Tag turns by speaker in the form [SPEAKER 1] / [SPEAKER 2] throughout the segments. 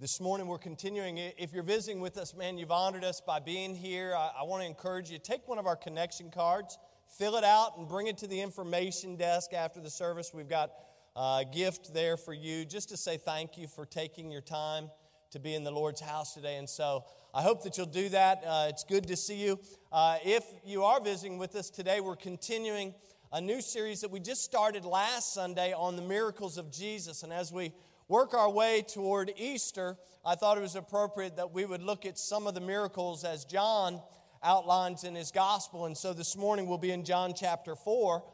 [SPEAKER 1] This morning we're continuing. If you're visiting with us, man, you've honored us by being here. I, I want to encourage you take one of our connection cards, fill it out, and bring it to the information desk after the service. We've got a gift there for you just to say thank you for taking your time to be in the Lord's house today. And so I hope that you'll do that. Uh, it's good to see you. Uh, if you are visiting with us today, we're continuing a new series that we just started last Sunday on the miracles of Jesus. And as we work our way toward Easter, I thought it was appropriate that we would look at some of the miracles as John outlines in his gospel. And so this morning we'll be in John chapter 4.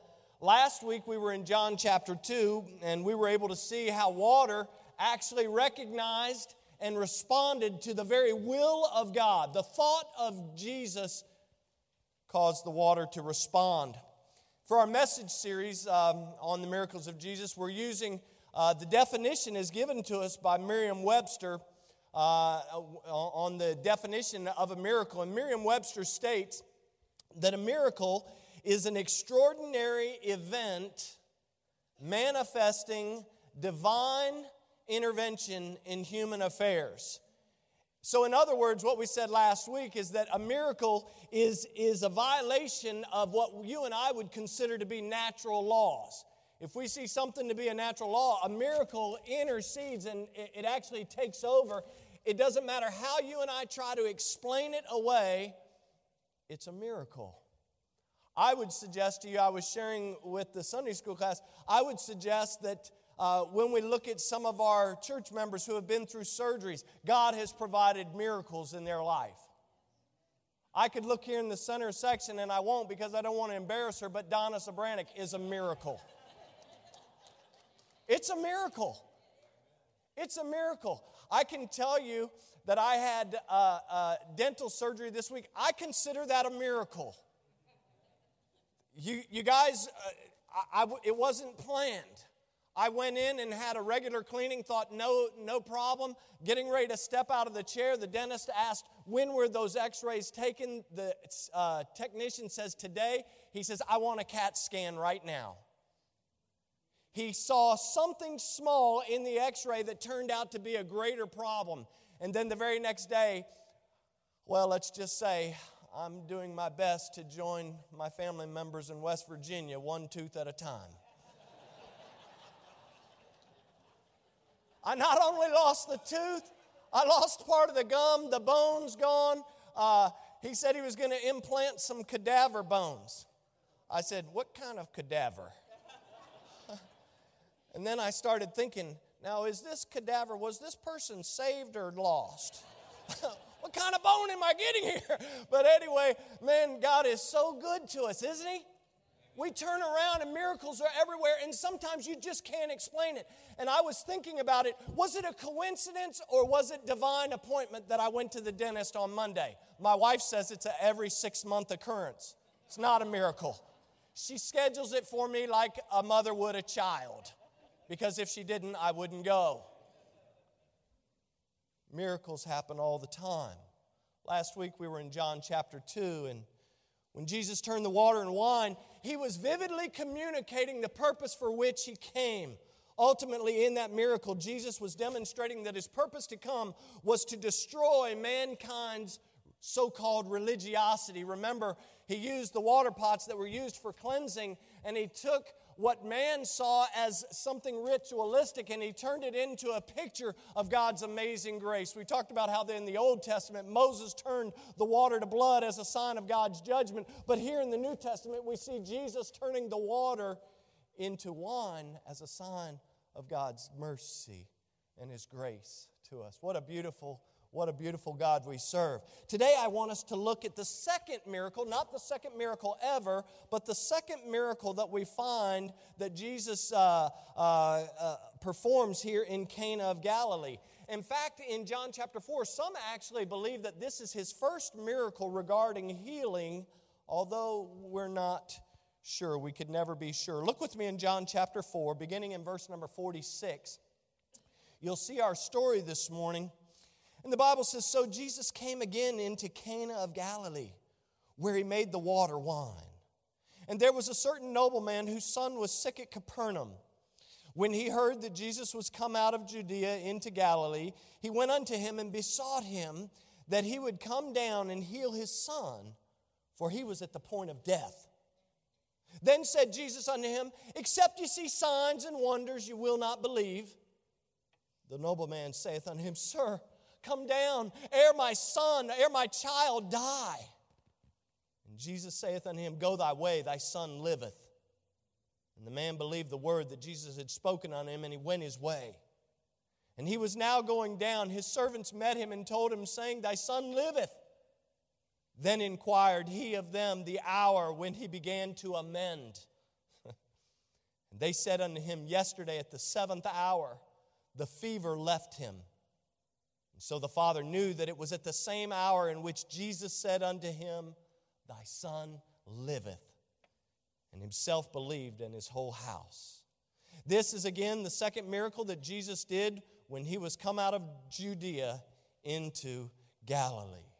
[SPEAKER 1] Last week we were in John chapter 2, and we were able to see how water actually recognized and responded to the very will of God. The thought of Jesus caused the water to respond. For our message series um, on the miracles of Jesus, we're using uh, the definition is given to us by Merriam Webster uh, on the definition of a miracle. And Merriam Webster states that a miracle is an extraordinary event manifesting divine intervention in human affairs. So, in other words, what we said last week is that a miracle is, is a violation of what you and I would consider to be natural laws. If we see something to be a natural law, a miracle intercedes and it actually takes over. It doesn't matter how you and I try to explain it away, it's a miracle. I would suggest to you, I was sharing with the Sunday school class, I would suggest that uh, when we look at some of our church members who have been through surgeries, God has provided miracles in their life. I could look here in the center section, and I won't because I don't want to embarrass her, but Donna Sobranik is a miracle. It's a miracle. It's a miracle. I can tell you that I had uh, uh, dental surgery this week. I consider that a miracle. You, you guys, uh, I, I, it wasn't planned. I went in and had a regular cleaning, thought no, no problem. Getting ready to step out of the chair, the dentist asked, When were those x rays taken? The uh, technician says, Today. He says, I want a CAT scan right now he saw something small in the x ray that turned out to be a greater problem. And then the very next day, well, let's just say I'm doing my best to join my family members in West Virginia, one tooth at a time. I not only lost the tooth, I lost part of the gum, the bone's gone. Uh, he said he was going to implant some cadaver bones. I said, What kind of cadaver? And then I started thinking, now is this cadaver, was this person saved or lost? what kind of bone am I getting here? But anyway, man, God is so good to us, isn't He? We turn around and miracles are everywhere, and sometimes you just can't explain it. And I was thinking about it was it a coincidence or was it divine appointment that I went to the dentist on Monday? My wife says it's a every six month occurrence. It's not a miracle. She schedules it for me like a mother would a child because if she didn't, I wouldn't go. Miracles happen all the time. Last week we were in John chapter 2, and when Jesus turned the water and wine, he was vividly communicating the purpose for which he came. Ultimately, in that miracle, Jesus was demonstrating that his purpose to come was to destroy mankind's so called religiosity. Remember, he used the water pots that were used for cleansing, and he took what man saw as something ritualistic and he turned it into a picture of God's amazing grace. We talked about how in the Old Testament Moses turned the water to blood as a sign of God's judgment, but here in the New Testament we see Jesus turning the water into wine as a sign of God's mercy and his grace to us. What a beautiful what a beautiful God we serve. Today, I want us to look at the second miracle, not the second miracle ever, but the second miracle that we find that Jesus uh, uh, uh, performs here in Cana of Galilee. In fact, in John chapter 4, some actually believe that this is his first miracle regarding healing, although we're not sure. We could never be sure. Look with me in John chapter 4, beginning in verse number 46. You'll see our story this morning. And the Bible says So Jesus came again into Cana of Galilee, where he made the water wine. And there was a certain nobleman whose son was sick at Capernaum. When he heard that Jesus was come out of Judea into Galilee, he went unto him and besought him that he would come down and heal his son, for he was at the point of death. Then said Jesus unto him, Except you see signs and wonders, you will not believe. The nobleman saith unto him, Sir, come down, ere my son, ere my child die. And Jesus saith unto him, Go thy way, thy son liveth. And the man believed the word that Jesus had spoken unto him, and he went his way. And he was now going down. His servants met him and told him, saying, Thy son liveth. Then inquired he of them the hour when he began to amend. and they said unto him, Yesterday at the seventh hour, the fever left him. And so the father knew that it was at the same hour in which Jesus said unto him, Thy son liveth. And himself believed in his whole house. This is again the second miracle that Jesus did when he was come out of Judea into Galilee.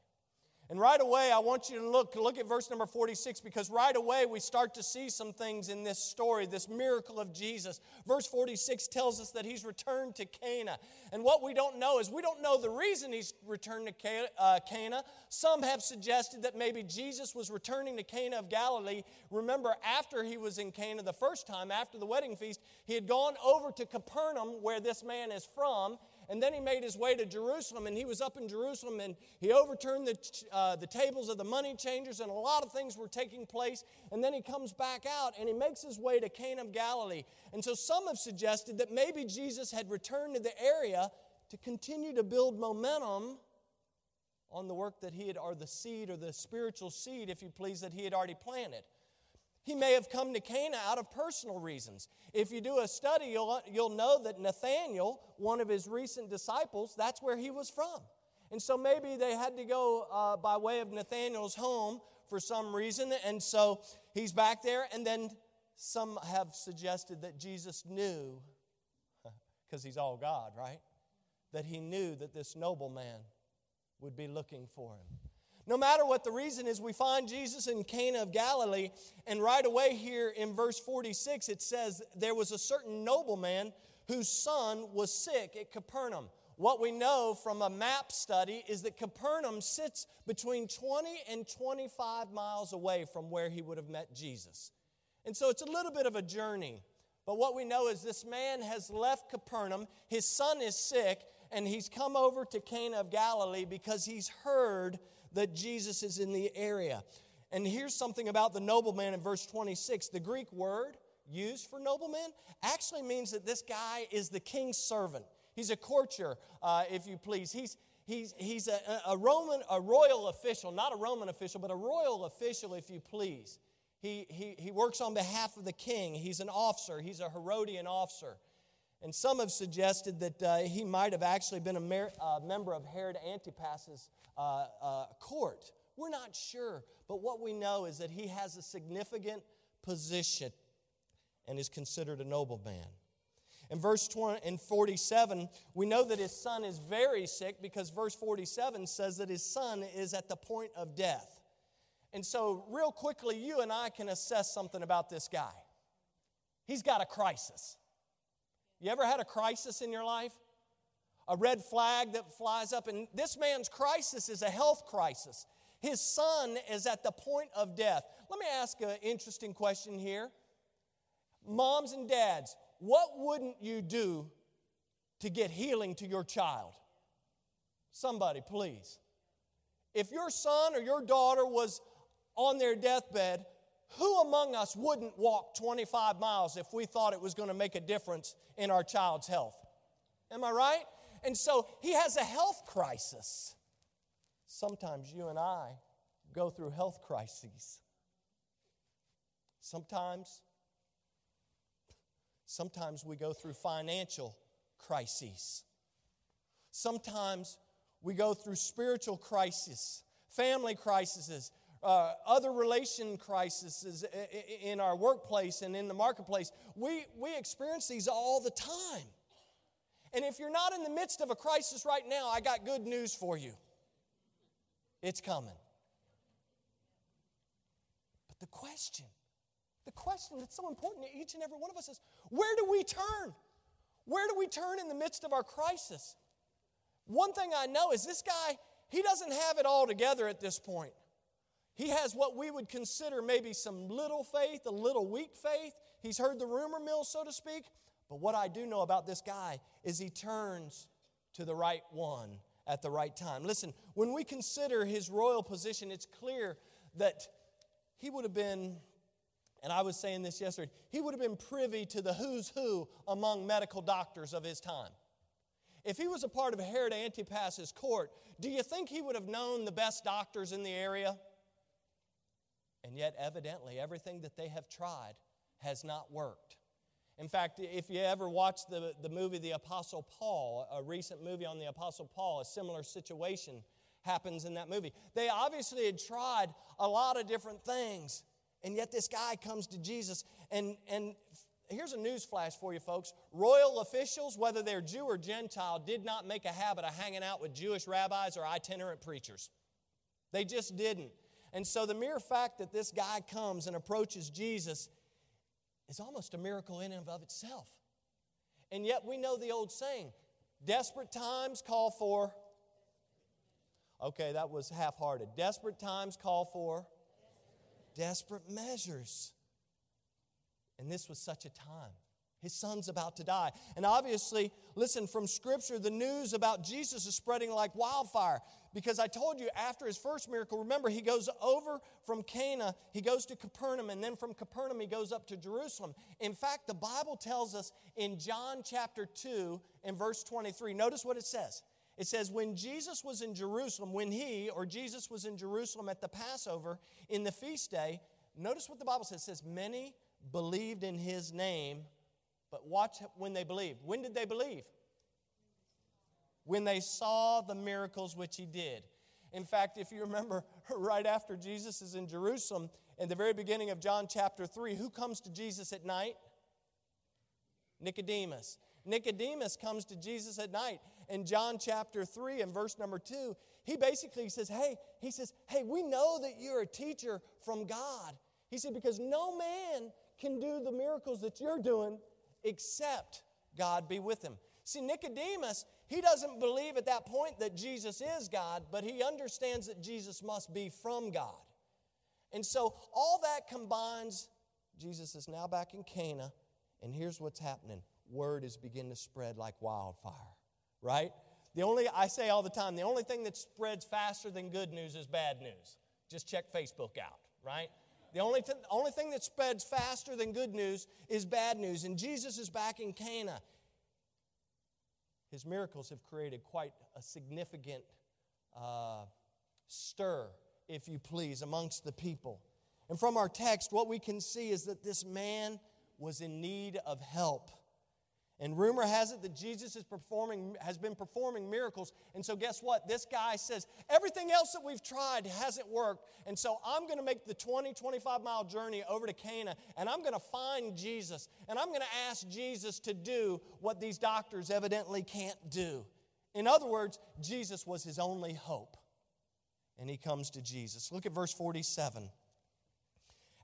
[SPEAKER 1] And right away, I want you to look, look at verse number 46 because right away we start to see some things in this story, this miracle of Jesus. Verse 46 tells us that he's returned to Cana. And what we don't know is we don't know the reason he's returned to uh, Cana. Some have suggested that maybe Jesus was returning to Cana of Galilee. Remember, after he was in Cana the first time, after the wedding feast, he had gone over to Capernaum, where this man is from, and then he made his way to Jerusalem, and he was up in Jerusalem, and he overturned the, uh, the tables of the money changers, and a lot of things were taking place. And then he comes back out, and he makes his way to Cana of Galilee. And so some have suggested that maybe Jesus had returned to the area to continue to build momentum on the work that he had, or the seed, or the spiritual seed, if you please, that he had already planted. He may have come to Cana out of personal reasons. If you do a study, you'll, you'll know that Nathaniel, one of his recent disciples, that's where he was from. And so maybe they had to go uh, by way of Nathaniel's home for some reason. And so he's back there. And then some have suggested that Jesus knew, because he's all God, right? That he knew that this nobleman would be looking for him. No matter what the reason is, we find Jesus in Cana of Galilee, and right away here in verse 46, it says, There was a certain nobleman whose son was sick at Capernaum. What we know from a map study is that Capernaum sits between 20 and 25 miles away from where he would have met Jesus. And so it's a little bit of a journey. But what we know is this man has left Capernaum, his son is sick, and he's come over to Cana of Galilee because he's heard that Jesus is in the area. And here's something about the nobleman in verse 26. The Greek word used for nobleman actually means that this guy is the king's servant. He's a courtier, uh, if you please. He's, he's, he's a, a Roman, a royal official, not a Roman official, but a royal official, if you please. He, he, he works on behalf of the king. He's an officer, he's a Herodian officer. And some have suggested that uh, he might have actually been a mer- uh, member of Herod Antipas's uh, uh, court. We're not sure, but what we know is that he has a significant position and is considered a nobleman. In verse 20 and 47, we know that his son is very sick because verse 47 says that his son is at the point of death. And so, real quickly, you and I can assess something about this guy. He's got a crisis. You ever had a crisis in your life? A red flag that flies up, and this man's crisis is a health crisis. His son is at the point of death. Let me ask an interesting question here. Moms and dads, what wouldn't you do to get healing to your child? Somebody, please. If your son or your daughter was on their deathbed, who among us wouldn't walk 25 miles if we thought it was going to make a difference in our child's health? Am I right? And so he has a health crisis. Sometimes you and I go through health crises. Sometimes, sometimes we go through financial crises. Sometimes we go through spiritual crises, family crises, uh, other relation crises in our workplace and in the marketplace. We, we experience these all the time. And if you're not in the midst of a crisis right now, I got good news for you. It's coming. But the question, the question that's so important to each and every one of us is where do we turn? Where do we turn in the midst of our crisis? One thing I know is this guy, he doesn't have it all together at this point. He has what we would consider maybe some little faith, a little weak faith. He's heard the rumor mill, so to speak. But what I do know about this guy is he turns to the right one at the right time. Listen, when we consider his royal position, it's clear that he would have been, and I was saying this yesterday, he would have been privy to the who's who among medical doctors of his time. If he was a part of Herod Antipas's court, do you think he would have known the best doctors in the area? And yet, evidently, everything that they have tried has not worked. In fact, if you ever watch the, the movie The Apostle Paul, a recent movie on the Apostle Paul, a similar situation happens in that movie. They obviously had tried a lot of different things, and yet this guy comes to Jesus. And, and here's a news flash for you folks royal officials, whether they're Jew or Gentile, did not make a habit of hanging out with Jewish rabbis or itinerant preachers. They just didn't. And so the mere fact that this guy comes and approaches Jesus is almost a miracle in and of itself. And yet we know the old saying desperate times call for. Okay, that was half hearted. Desperate times call for desperate measures. And this was such a time. His son's about to die. And obviously, listen, from Scripture, the news about Jesus is spreading like wildfire. Because I told you after his first miracle, remember, he goes over from Cana, he goes to Capernaum, and then from Capernaum, he goes up to Jerusalem. In fact, the Bible tells us in John chapter 2 and verse 23, notice what it says. It says, When Jesus was in Jerusalem, when he or Jesus was in Jerusalem at the Passover in the feast day, notice what the Bible says. It says, Many believed in his name but watch when they believed. When did they believe? When they saw the miracles which he did. In fact, if you remember, right after Jesus is in Jerusalem, in the very beginning of John chapter 3, who comes to Jesus at night? Nicodemus. Nicodemus comes to Jesus at night. In John chapter 3 and verse number 2, he basically says, Hey, he says, Hey, we know that you're a teacher from God. He said, Because no man can do the miracles that you're doing except God be with him. See, Nicodemus, he doesn't believe at that point that Jesus is God, but he understands that Jesus must be from God. And so all that combines, Jesus is now back in Cana, and here's what's happening word is beginning to spread like wildfire, right? The only, I say all the time, the only thing that spreads faster than good news is bad news. Just check Facebook out, right? The only, th- only thing that spreads faster than good news is bad news. And Jesus is back in Cana. His miracles have created quite a significant uh, stir, if you please, amongst the people. And from our text, what we can see is that this man was in need of help. And rumor has it that Jesus is performing, has been performing miracles. And so, guess what? This guy says, Everything else that we've tried hasn't worked. And so, I'm going to make the 20, 25 mile journey over to Cana, and I'm going to find Jesus. And I'm going to ask Jesus to do what these doctors evidently can't do. In other words, Jesus was his only hope. And he comes to Jesus. Look at verse 47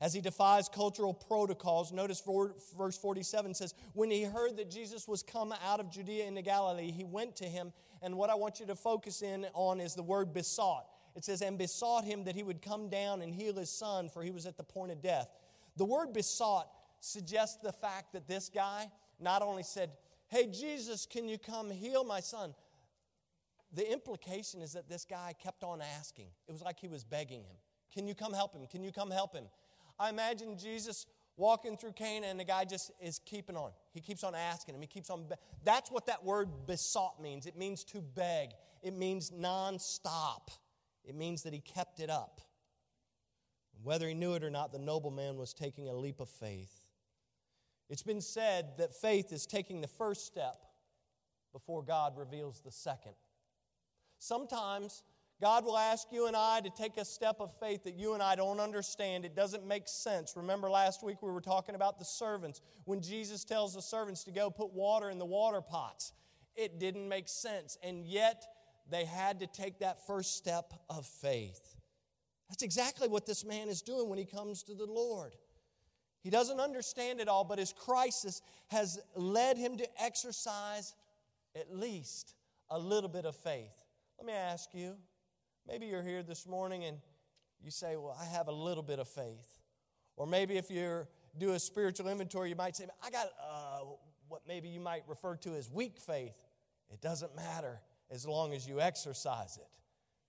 [SPEAKER 1] as he defies cultural protocols. Notice verse 47 says, When he heard that Jesus was come out of Judea into Galilee, he went to him. And what I want you to focus in on is the word besought. It says, And besought him that he would come down and heal his son, for he was at the point of death. The word besought suggests the fact that this guy not only said, Hey, Jesus, can you come heal my son? The implication is that this guy kept on asking. It was like he was begging him. Can you come help him? Can you come help him? I imagine Jesus walking through Cana and the guy just is keeping on. He keeps on asking him. He keeps on. Be- That's what that word besought means. It means to beg, it means nonstop. It means that he kept it up. Whether he knew it or not, the nobleman was taking a leap of faith. It's been said that faith is taking the first step before God reveals the second. Sometimes God will ask you and I to take a step of faith that you and I don't understand. It doesn't make sense. Remember last week we were talking about the servants. When Jesus tells the servants to go put water in the water pots, it didn't make sense. And yet they had to take that first step of faith. That's exactly what this man is doing when he comes to the Lord. He doesn't understand it all, but his crisis has led him to exercise at least a little bit of faith. Let me ask you maybe you're here this morning and you say, Well, I have a little bit of faith. Or maybe if you do a spiritual inventory, you might say, I got uh, what maybe you might refer to as weak faith. It doesn't matter as long as you exercise it.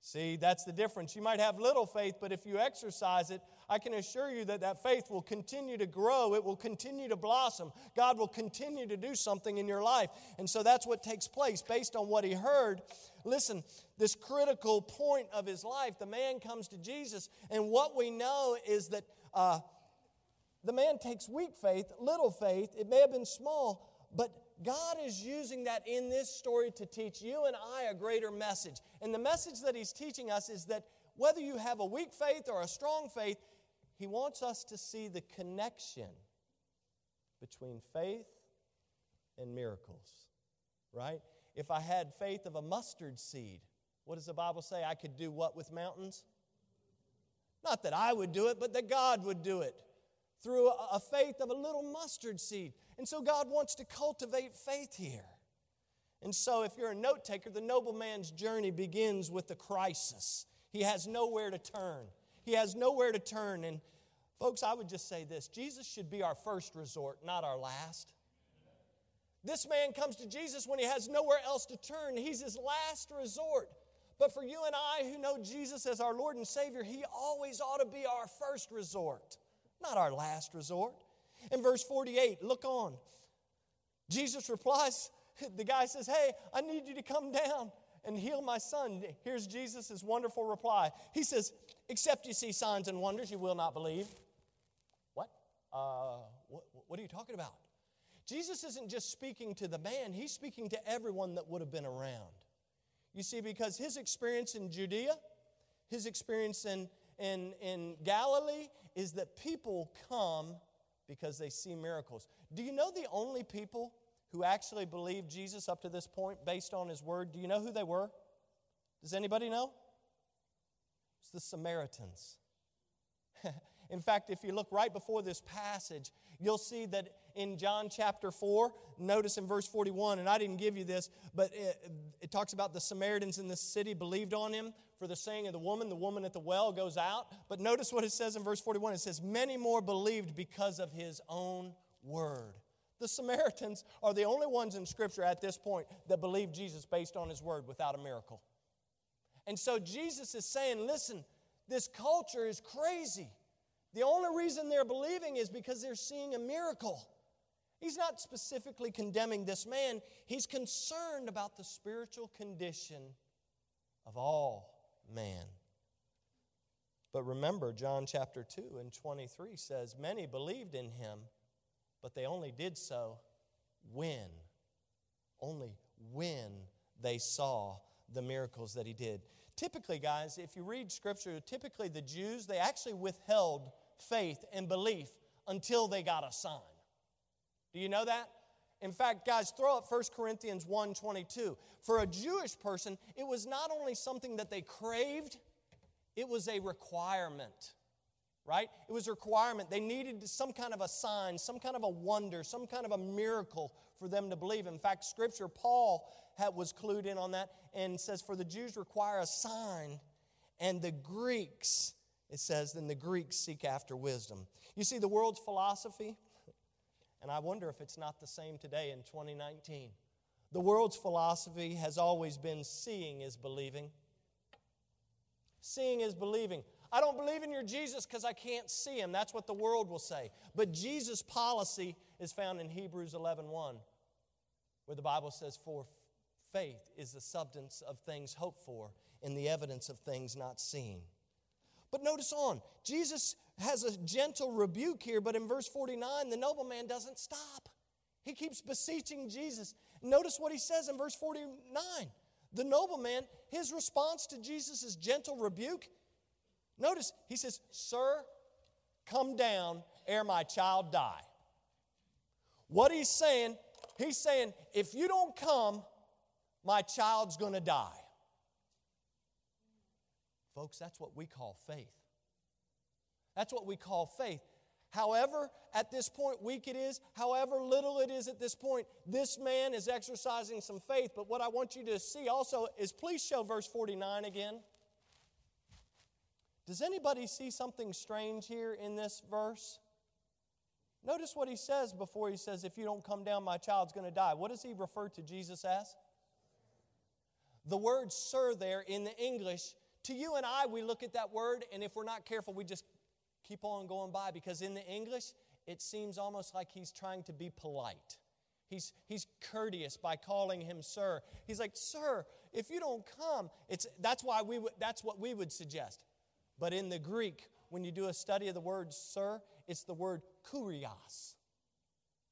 [SPEAKER 1] See, that's the difference. You might have little faith, but if you exercise it, I can assure you that that faith will continue to grow. It will continue to blossom. God will continue to do something in your life. And so that's what takes place based on what he heard. Listen, this critical point of his life, the man comes to Jesus, and what we know is that uh, the man takes weak faith, little faith. It may have been small, but God is using that in this story to teach you and I a greater message. And the message that He's teaching us is that whether you have a weak faith or a strong faith, He wants us to see the connection between faith and miracles, right? If I had faith of a mustard seed, what does the Bible say? I could do what with mountains? Not that I would do it, but that God would do it through a faith of a little mustard seed. And so God wants to cultivate faith here. And so, if you're a note taker, the nobleman's journey begins with the crisis. He has nowhere to turn. He has nowhere to turn. And, folks, I would just say this Jesus should be our first resort, not our last. This man comes to Jesus when he has nowhere else to turn. He's his last resort. But for you and I who know Jesus as our Lord and Savior, he always ought to be our first resort, not our last resort. In verse 48, look on. Jesus replies, the guy says, Hey, I need you to come down and heal my son. Here's Jesus' wonderful reply. He says, Except you see signs and wonders, you will not believe. What? Uh, what, what are you talking about? Jesus isn't just speaking to the man, he's speaking to everyone that would have been around. You see, because his experience in Judea, his experience in, in, in Galilee, is that people come because they see miracles. Do you know the only people who actually believed Jesus up to this point based on his word? Do you know who they were? Does anybody know? It's the Samaritans. in fact, if you look right before this passage, you'll see that in John chapter 4, notice in verse 41, and I didn't give you this, but it, it talks about the Samaritans in the city believed on him for the saying of the woman. The woman at the well goes out. But notice what it says in verse 41 it says, Many more believed because of his own word. The Samaritans are the only ones in Scripture at this point that believe Jesus based on his word without a miracle. And so Jesus is saying, Listen, this culture is crazy. The only reason they're believing is because they're seeing a miracle. He's not specifically condemning this man, he's concerned about the spiritual condition of all man. But remember, John chapter 2 and 23 says, Many believed in him, but they only did so when, only when they saw the miracles that he did. Typically, guys, if you read scripture, typically the Jews, they actually withheld faith and belief until they got a sign. Do you know that? In fact, guys, throw up 1 Corinthians 1:22. For a Jewish person, it was not only something that they craved, it was a requirement. Right? It was a requirement. They needed some kind of a sign, some kind of a wonder, some kind of a miracle for them to believe. In fact, Scripture, Paul had, was clued in on that and says, For the Jews require a sign, and the Greeks, it says, then the Greeks seek after wisdom. You see, the world's philosophy, and I wonder if it's not the same today in 2019. The world's philosophy has always been seeing is believing. Seeing is believing. I don't believe in your Jesus because I can't see him. That's what the world will say. But Jesus' policy is found in Hebrews 11:1, where the Bible says, For faith is the substance of things hoped for and the evidence of things not seen. But notice on, Jesus has a gentle rebuke here, but in verse 49, the nobleman doesn't stop. He keeps beseeching Jesus. Notice what he says in verse 49. The nobleman, his response to Jesus' gentle rebuke, notice he says, Sir, come down ere my child die. What he's saying, he's saying, if you don't come, my child's to die. Folks, that's what we call faith. That's what we call faith. However, at this point, weak it is, however little it is at this point, this man is exercising some faith. But what I want you to see also is please show verse 49 again. Does anybody see something strange here in this verse? Notice what he says before he says, If you don't come down, my child's going to die. What does he refer to Jesus as? The word sir there in the English, to you and I, we look at that word, and if we're not careful, we just keep on going by because in the English, it seems almost like he's trying to be polite. He's, he's courteous by calling him sir. He's like, Sir, if you don't come, it's, that's, why we would, that's what we would suggest. But in the Greek, when you do a study of the word sir, it's the word kurios.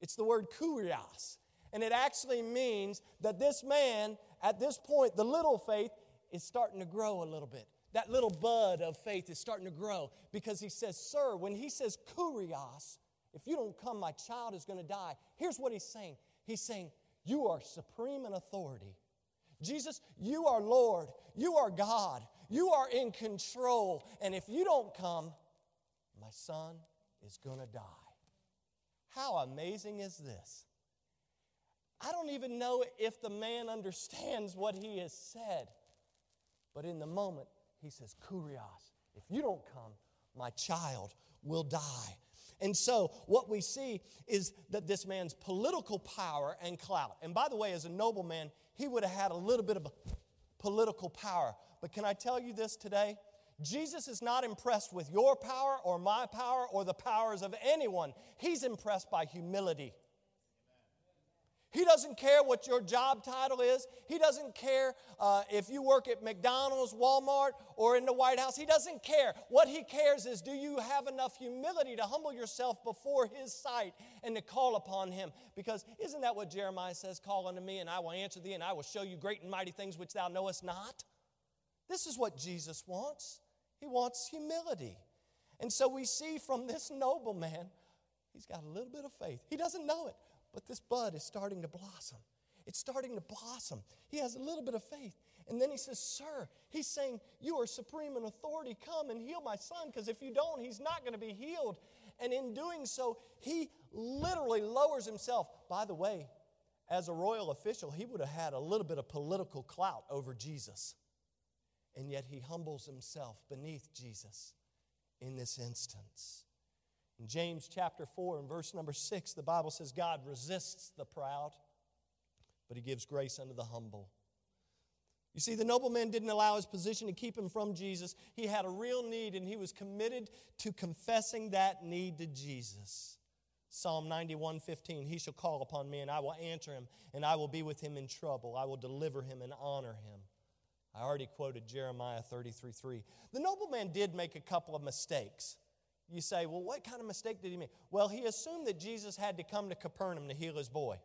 [SPEAKER 1] It's the word kurios. And it actually means that this man, at this point, the little faith, is starting to grow a little bit that little bud of faith is starting to grow because he says, Sir, when he says kurios, if you don't come, my child is going to die. Here's what he's saying He's saying, You are supreme in authority. Jesus, you are Lord. You are God. You are in control. And if you don't come, my son is going to die. How amazing is this? I don't even know if the man understands what he has said, but in the moment, he says, Kurios, if you don't come, my child will die. And so, what we see is that this man's political power and clout, and by the way, as a nobleman, he would have had a little bit of political power. But can I tell you this today? Jesus is not impressed with your power or my power or the powers of anyone. He's impressed by humility. He doesn't care what your job title is. He doesn't care uh, if you work at McDonald's, Walmart, or in the White House. He doesn't care. What he cares is do you have enough humility to humble yourself before his sight and to call upon him? Because isn't that what Jeremiah says? Call unto me, and I will answer thee, and I will show you great and mighty things which thou knowest not. This is what Jesus wants. He wants humility. And so we see from this nobleman, he's got a little bit of faith. He doesn't know it. But this bud is starting to blossom. It's starting to blossom. He has a little bit of faith. And then he says, Sir, he's saying, You are supreme in authority. Come and heal my son, because if you don't, he's not going to be healed. And in doing so, he literally lowers himself. By the way, as a royal official, he would have had a little bit of political clout over Jesus. And yet he humbles himself beneath Jesus in this instance. In James chapter 4 and verse number 6, the Bible says, God resists the proud, but he gives grace unto the humble. You see, the nobleman didn't allow his position to keep him from Jesus. He had a real need, and he was committed to confessing that need to Jesus. Psalm 91 15, He shall call upon me, and I will answer him, and I will be with him in trouble. I will deliver him and honor him. I already quoted Jeremiah 33 3. The nobleman did make a couple of mistakes. You say, well, what kind of mistake did he make? Well, he assumed that Jesus had to come to Capernaum to heal his boy.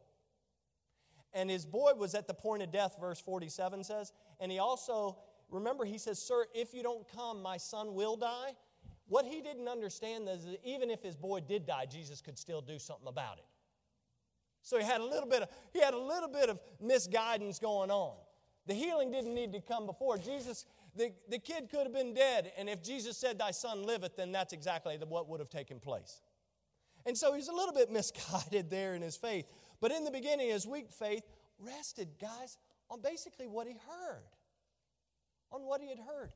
[SPEAKER 1] And his boy was at the point of death, verse 47 says. And he also, remember, he says, Sir, if you don't come, my son will die. What he didn't understand is that even if his boy did die, Jesus could still do something about it. So he had a little bit of, he had a little bit of misguidance going on. The healing didn't need to come before. Jesus the, the kid could have been dead, and if Jesus said, Thy son liveth, then that's exactly what would have taken place. And so he's a little bit misguided there in his faith. But in the beginning, his weak faith rested, guys, on basically what he heard. On what he had heard.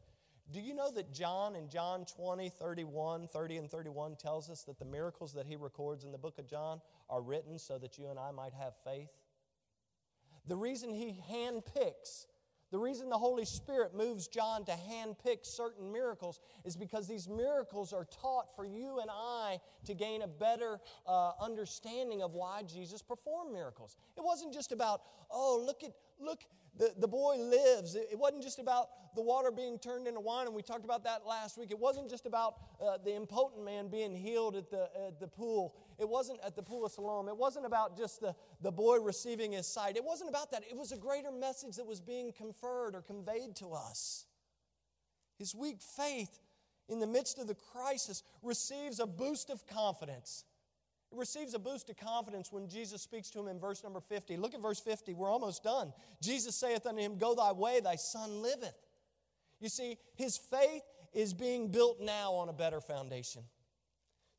[SPEAKER 1] Do you know that John in John 20, 31, 30, and 31 tells us that the miracles that he records in the book of John are written so that you and I might have faith? The reason he handpicks the reason the Holy Spirit moves John to handpick certain miracles is because these miracles are taught for you and I to gain a better uh, understanding of why Jesus performed miracles. It wasn't just about, oh, look at, look, the, the boy lives. It, wasn't just about the water being turned into wine, and we talked about that last week. It wasn't just about uh, the impotent man being healed at the, at the pool. It wasn't at the pool of Siloam. It wasn't about just the, the boy receiving his sight. It wasn't about that. It was a greater message that was being conferred or conveyed to us. His weak faith in the midst of the crisis receives a boost of confidence it receives a boost of confidence when Jesus speaks to him in verse number 50. Look at verse 50. We're almost done. Jesus saith unto him, Go thy way, thy son liveth. You see, his faith is being built now on a better foundation.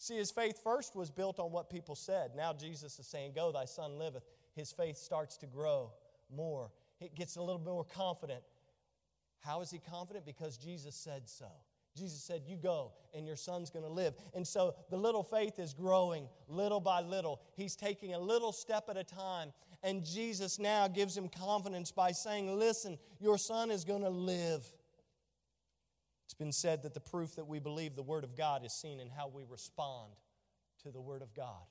[SPEAKER 1] See, his faith first was built on what people said. Now Jesus is saying, Go, thy son liveth. His faith starts to grow more. It gets a little bit more confident. How is he confident? Because Jesus said so. Jesus said, You go, and your son's going to live. And so the little faith is growing little by little. He's taking a little step at a time. And Jesus now gives him confidence by saying, Listen, your son is going to live. It's been said that the proof that we believe the Word of God is seen in how we respond to the Word of God.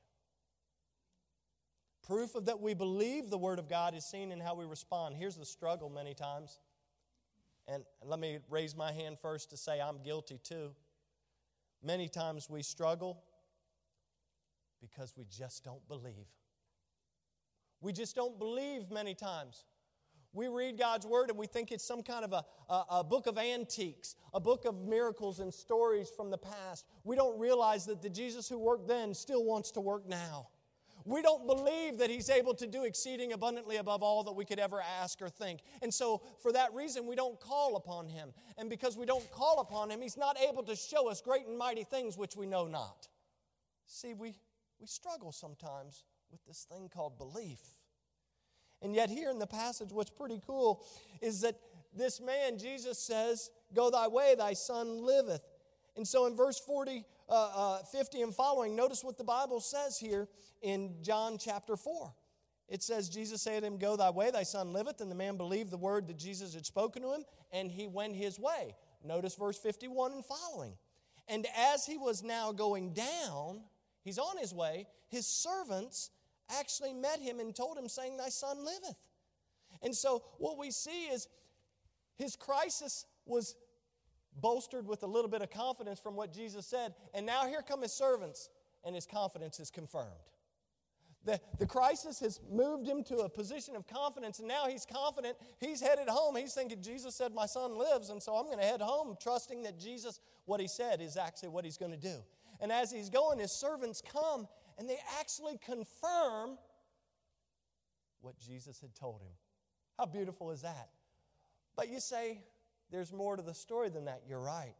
[SPEAKER 1] Proof of that we believe the Word of God is seen in how we respond. Here's the struggle many times and let me raise my hand first to say I'm guilty too. Many times we struggle because we just don't believe. We just don't believe many times. We read God's Word and we think it's some kind of a, a, a, book of antiques, a book of miracles and stories from the past. We don't realize that the Jesus who worked then still wants to work now. We don't believe that He's able to do exceeding abundantly above all that we could ever ask or think. And so, for that reason, we don't call upon Him. And because we don't call upon Him, He's not able to show us great and mighty things which we know not. See, we, we struggle sometimes with this thing called belief. And yet, here in the passage, what's pretty cool is that this man, Jesus says, Go thy way, thy son liveth. And so in verse 40, uh, uh, 50 and following, notice what the Bible says here in John chapter 4. It says, Jesus said to him, Go thy way, thy son liveth. And the man believed the word that Jesus had spoken to him, and he went his way. Notice verse 51 and following. And as he was now going down, he's on his way, his servants actually met him and told him, saying, Thy son liveth. And so what we see is his crisis was bolstered with a little bit of confidence from what Jesus said. And now here come his servants, and his confidence is confirmed. The, the crisis has moved him to a position of confidence, and now he's confident. He's headed home. He's thinking, Jesus said, My son lives, and so I'm going to head home, trusting that Jesus, what he said, is actually what he's going to do. And as he's going, his servants come, and they actually confirm what Jesus had told him. How beautiful is that? But you say, there's more to the story than that. You're right.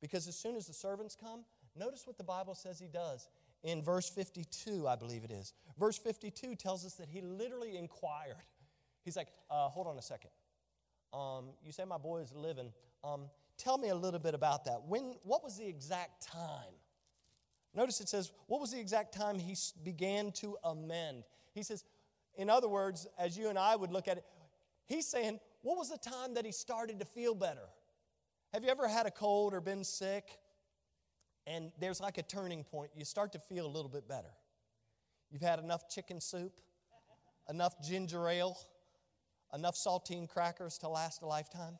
[SPEAKER 1] Because as soon as the servants come, notice what the Bible says he does. In verse 52, I believe it is. Verse 52 tells us that he literally inquired. He's like, uh, hold on a second. Um, you say my boy is living. Um, tell me a little bit about that. When, what was the exact time? Notice it says, what was the exact time he began to amend? He says, in other words, as you and I would look at it, he's saying, what was the time that he started to feel better? Have you ever had a cold or been sick? And there's like a turning point. You start to feel a little bit better. You've had enough chicken soup, enough ginger ale, enough saltine crackers to last a lifetime.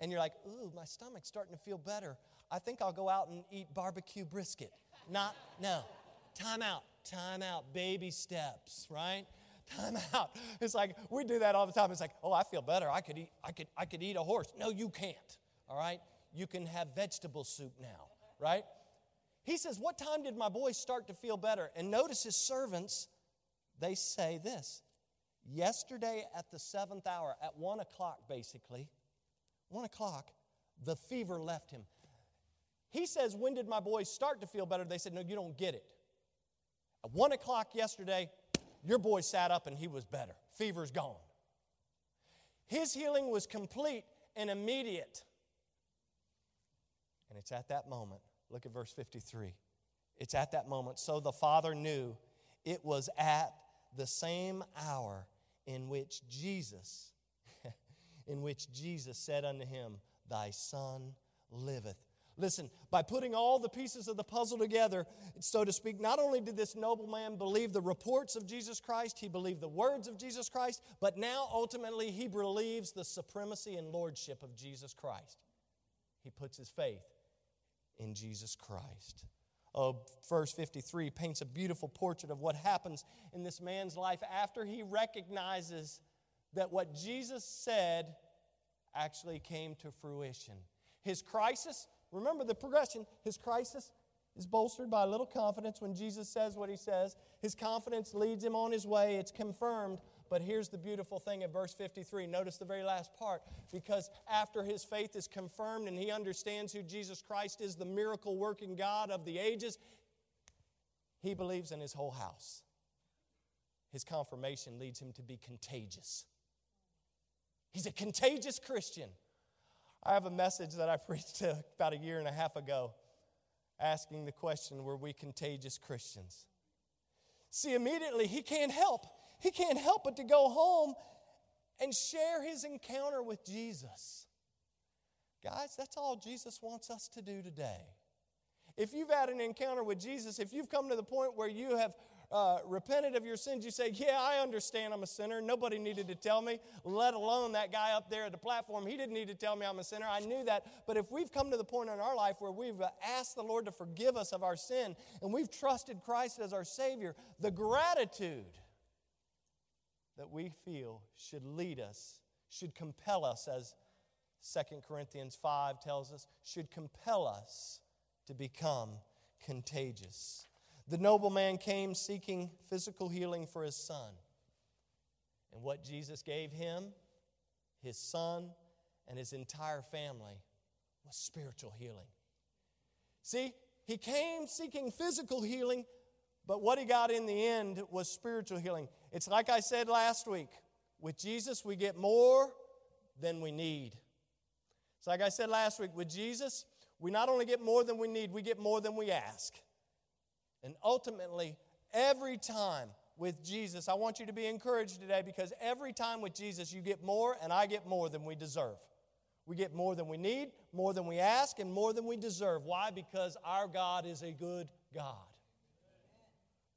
[SPEAKER 1] And you're like, ooh, my stomach's starting to feel better. I think I'll go out and eat barbecue brisket. Not, no. Time out, time out, baby steps, right? time out. It's like we do that all the time. It's like, oh, I feel better. I could eat, I could, I could eat a horse. No, you can't. All right? You can have vegetable soup now, right? He says, What time did my boy start to feel better? And notice his servants, they say this. Yesterday at the seventh hour, at one o'clock basically, one o'clock, the fever left him. He says, When did my boys start to feel better? They said, No, you don't get it. At one o'clock yesterday, your boy sat up and he was better. Fever's gone. His healing was complete and immediate. And it's at that moment. Look at verse 53. It's at that moment. So the father knew it was at the same hour in which Jesus, in which Jesus said unto him, Thy son liveth. Listen, by putting all the pieces of the puzzle together, so to speak, not only did this nobleman believe the reports of Jesus Christ, he believed the words of Jesus Christ, but now ultimately he believes the supremacy and lordship of Jesus Christ. He puts his faith in Jesus Christ. Oh, verse 53 paints a beautiful portrait of what happens in this man's life after he recognizes that what Jesus said actually came to fruition. His crisis Remember the progression. His crisis is bolstered by a little confidence when Jesus says what he says. His confidence leads him on his way. It's confirmed. But here's the beautiful thing in verse 53. Notice the very last part. Because after his faith is confirmed and he understands who Jesus Christ is, the miracle working God of the ages, he believes in his whole house. His confirmation leads him to be contagious. He's a contagious Christian. I have a message that I preached about a year and a half ago asking the question Were we contagious Christians? See, immediately he can't help. He can't help but to go home and share his encounter with Jesus. Guys, that's all Jesus wants us to do today. If you've had an encounter with Jesus, if you've come to the point where you have uh, repented of your sins, you say, Yeah, I understand I'm a sinner. Nobody needed to tell me, let alone that guy up there at the platform. He didn't need to tell me I'm a sinner. I knew that. But if we've come to the point in our life where we've asked the Lord to forgive us of our sin and we've trusted Christ as our Savior, the gratitude that we feel should lead us, should compel us, as 2 Corinthians 5 tells us, should compel us to become contagious. The nobleman came seeking physical healing for his son. And what Jesus gave him, his son, and his entire family was spiritual healing. See, he came seeking physical healing, but what he got in the end was spiritual healing. It's like I said last week with Jesus, we get more than we need. It's like I said last week with Jesus, we not only get more than we need, we get more than we ask. And ultimately, every time with Jesus, I want you to be encouraged today because every time with Jesus, you get more and I get more than we deserve. We get more than we need, more than we ask, and more than we deserve. Why? Because our God is a good God.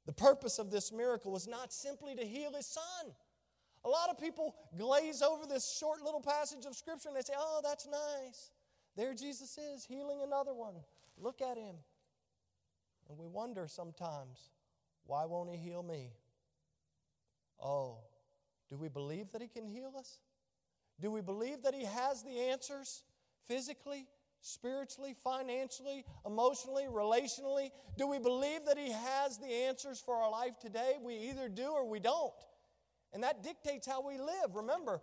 [SPEAKER 1] The purpose of this miracle was not simply to heal his son. A lot of people glaze over this short little passage of Scripture and they say, oh, that's nice. There Jesus is, healing another one. Look at him. And we wonder sometimes, why won't He heal me? Oh, do we believe that He can heal us? Do we believe that He has the answers physically, spiritually, financially, emotionally, relationally? Do we believe that He has the answers for our life today? We either do or we don't. And that dictates how we live. Remember,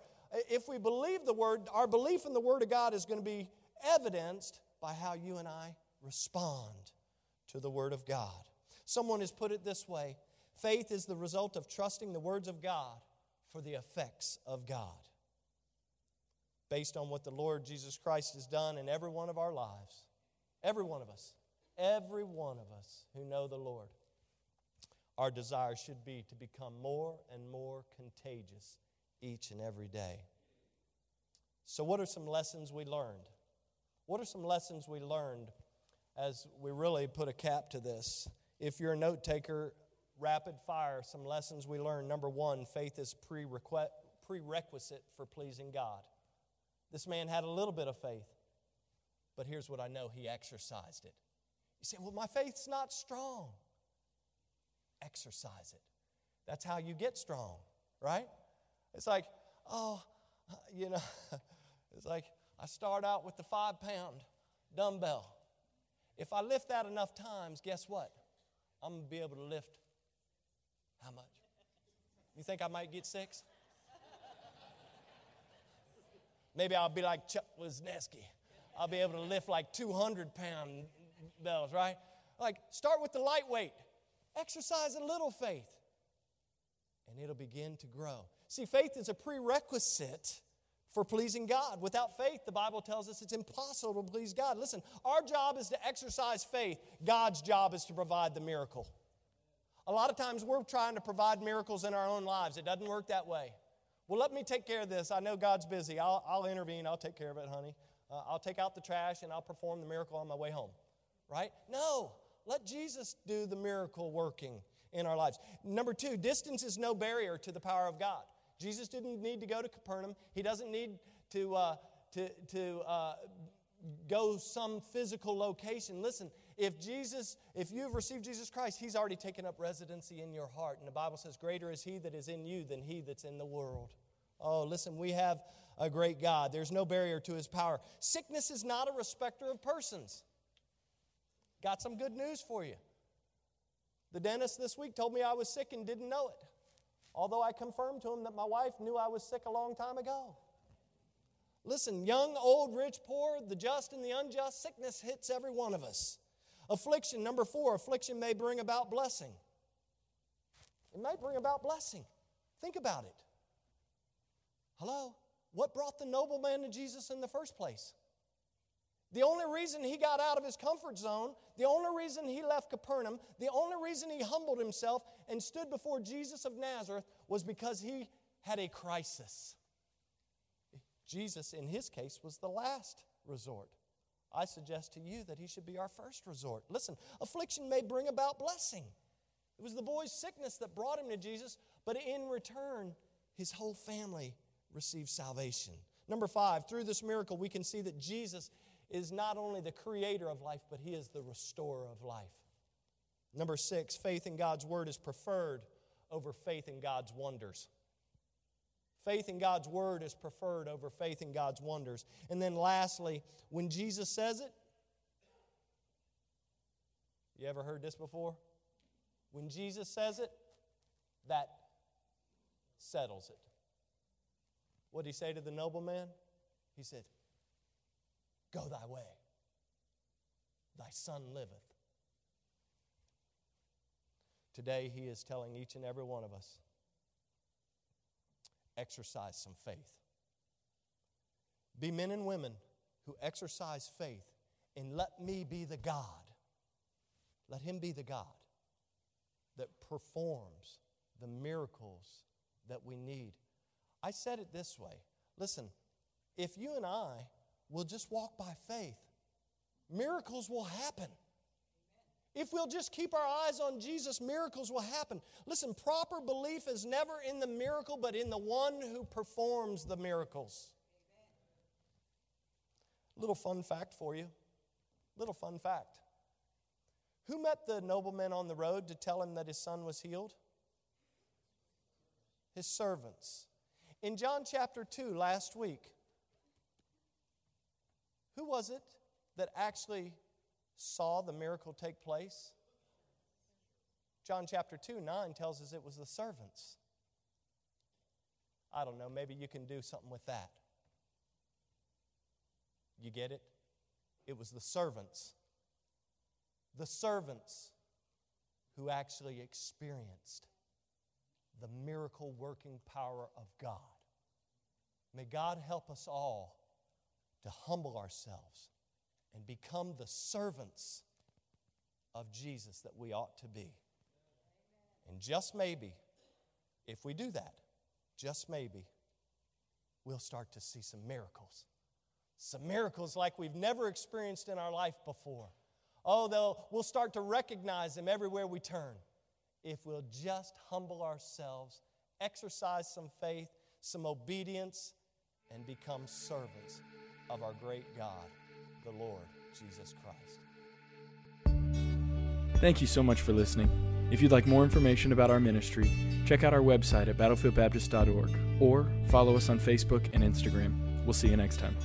[SPEAKER 1] if we believe the Word, our belief in the Word of God is going to be evidenced by how you and I respond to the Word of God. Someone has put it this way faith is the result of trusting the words of God for the effects of God. Based on what the Lord Jesus Christ has done in every one of our lives, every one of us, every one of us who know the Lord, our desire should be to become more and more contagious each and every day. So, what are some lessons we learned? What are some lessons we learned as we really put a cap to this. If you're a note taker, rapid fire, some lessons we learned. Number one, faith is prerequisite for pleasing God. This man had a little bit of faith, but here's what I know he exercised it. You say, Well, my faith's not strong. Exercise it. That's how you get strong, right? It's like, oh, you know, it's like I start out with the five pound dumbbell. If I lift that enough times, guess what? I'm going to be able to lift how much? You think I might get six? Maybe I'll be like Chuck Wisniewski. I'll be able to lift like 200 pound bells, right? Like, start with the lightweight. Exercise a little faith, and it'll begin to grow. See, faith is a prerequisite for pleasing God. Without faith, the Bible tells us it's impossible to please God. Listen, our job is to exercise faith, God's job is to provide the miracle. A lot of times we're trying to provide miracles in our own lives. It doesn't work that way. Well, let me take care of this. I know God's busy. I'll, I'll intervene. I'll take care of it, honey. Uh, I'll take out the trash and I'll perform the miracle on my way home. Right? No. Let Jesus do the miracle working in our lives. Number two, distance is no barrier to the power of God. Jesus didn't need to go to Capernaum. He doesn't need to, uh, to, to uh, go some physical location. Listen, if Jesus, if you've received Jesus Christ, He's already taken up residency in your heart. And the Bible says, Greater is He that is in you than He that's in the world. Oh, listen, we have a great God. There's no barrier to His power. Sickness is not a respecter of persons. Got some good news for you. The dentist this week told me I was sick and didn't know it. Although I confirmed to him that my wife knew I was sick a long time ago. Listen, young, old, rich, poor, the just and the unjust, sickness hits every one of us. Affliction, number four, affliction may bring about blessing. It may bring about blessing. Think about it. Hello? What brought the nobleman to Jesus in the first place? The only reason he got out of his comfort zone, the only reason he left Capernaum, the only reason he humbled himself and stood before Jesus of Nazareth was because he had a crisis. Jesus, in his case, was the last resort. I suggest to you that he should be our first resort. Listen, affliction may bring about blessing. It was the boy's sickness that brought him to Jesus, but in return, his whole family received salvation. Number five, through this miracle, we can see that Jesus is not only the creator of life, but he is the restorer of life. Number six, faith in God's word is preferred over faith in God's wonders. Faith in God's word is preferred over faith in God's wonders. And then lastly, when Jesus says it, you ever heard this before? When Jesus says it, that settles it. What did he say to the nobleman? He said, Go thy way, thy son liveth. Today, he is telling each and every one of us exercise some faith. Be men and women who exercise faith, and let me be the God. Let him be the God that performs the miracles that we need. I said it this way listen, if you and I will just walk by faith, miracles will happen. If we'll just keep our eyes on Jesus, miracles will happen. Listen, proper belief is never in the miracle, but in the one who performs the miracles. Little fun fact for you. Little fun fact. Who met the nobleman on the road to tell him that his son was healed? His servants. In John chapter 2 last week, who was it that actually saw the miracle take place? John chapter 2 9 tells us it was the servants. I don't know, maybe you can do something with that. You get it? It was the servants. The servants who actually experienced the miracle working power of God. May God help us all to humble ourselves and become the servants of Jesus that we ought to be. And just maybe, if we do that, just maybe, we'll start to see some miracles. Some miracles like we've never experienced in our life before. Oh, they'll, we'll start to recognize them everywhere we turn if we'll just humble ourselves, exercise some faith, some obedience, and become servants of our great God, the Lord Jesus Christ.
[SPEAKER 2] Thank you so much for listening. If you'd like more information about our ministry, check out our website at battlefieldbaptist.org or follow us on Facebook and Instagram. We'll see you next time.